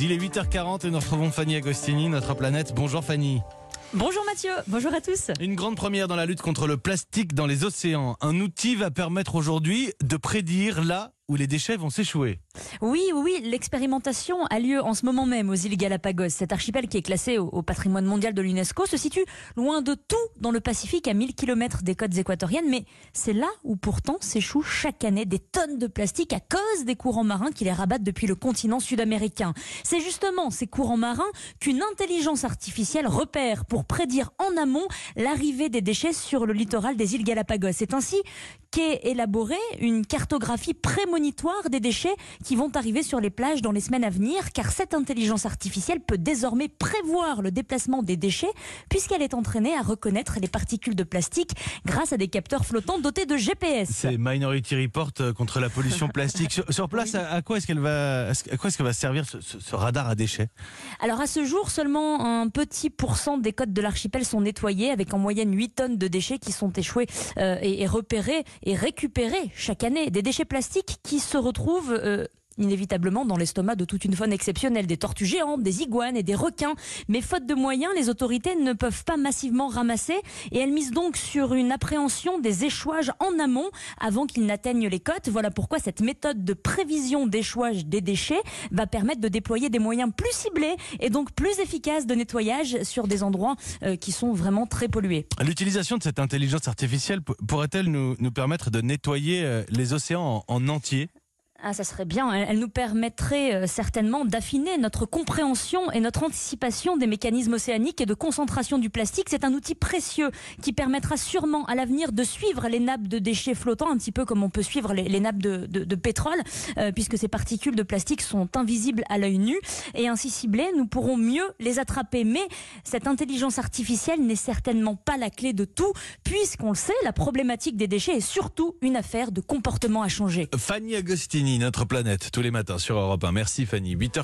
Il est 8h40 et nous retrouvons Fanny Agostini, notre planète. Bonjour Fanny. Bonjour Mathieu, bonjour à tous. Une grande première dans la lutte contre le plastique dans les océans. Un outil va permettre aujourd'hui de prédire là où les déchets vont s'échouer. Oui, oui, l'expérimentation a lieu en ce moment même aux îles Galapagos. Cet archipel qui est classé au, patrimoine mondial de l'UNESCO se situe loin de tout dans le Pacifique, à 1000 km des côtes équatoriennes. Mais c'est là où pourtant s'échouent chaque année des tonnes de plastique à cause des courants marins qui les rabattent depuis le continent sud-américain. C'est justement ces courants marins qu'une intelligence artificielle repère pour prédire en amont l'arrivée des déchets sur le littoral des îles Galapagos. C'est ainsi qu'est élaborée une cartographie prémonitoire des déchets qui vont arriver sur les plages dans les semaines à venir, car cette intelligence artificielle peut désormais prévoir le déplacement des déchets, puisqu'elle est entraînée à reconnaître les particules de plastique grâce à des capteurs flottants dotés de GPS. C'est Minority Report euh, contre la pollution plastique. sur, place, à quoi est-ce qu'elle va, à quoi est-ce va servir ce, radar à déchets? Alors à ce jour, seulement un petit pourcent des côtes de l'archipel sont nettoyées, avec en moyenne 8 tonnes de déchets qui sont échoués euh, et, et repérés et récupérer chaque année des déchets plastiques qui se retrouvent euh, inévitablement dans l'estomac de toute une faune exceptionnelle, des tortues géantes, des iguanes et des requins. Mais faute de moyens, les autorités ne peuvent pas massivement ramasser et elles misent donc sur une appréhension des échouages en amont avant qu'ils n'atteignent les côtes. Voilà pourquoi cette méthode de prévision d'échouage des déchets va permettre de déployer des moyens plus ciblés et donc plus efficaces de nettoyage sur des endroits euh, qui sont vraiment très pollués. L'utilisation de cette intelligence artificielle pourrait-elle nous, permettre de nettoyer euh, les océans en entier? Ah, ça serait bien. Elle, nous permettrait euh, certainement d'affiner notre compréhension et notre anticipation des mécanismes océaniques et de concentration du plastique. C'est un outil précieux qui permettra sûrement à l'avenir de suivre les nappes de déchets flottants, un petit peu comme on peut suivre les, nappes de, pétrole, euh, puisque ces particules de plastique sont invisibles à l'œil nu. Et ainsi ciblées, nous pourrons mieux les attraper. Mais cette intelligence artificielle n'est certainement pas la clé de tout, puisqu'on le sait, la problématique des déchets est surtout une affaire de comportement à changer. Fanny Agostini notre planète, tous les matins sur Europe 1. Merci Fanny. 8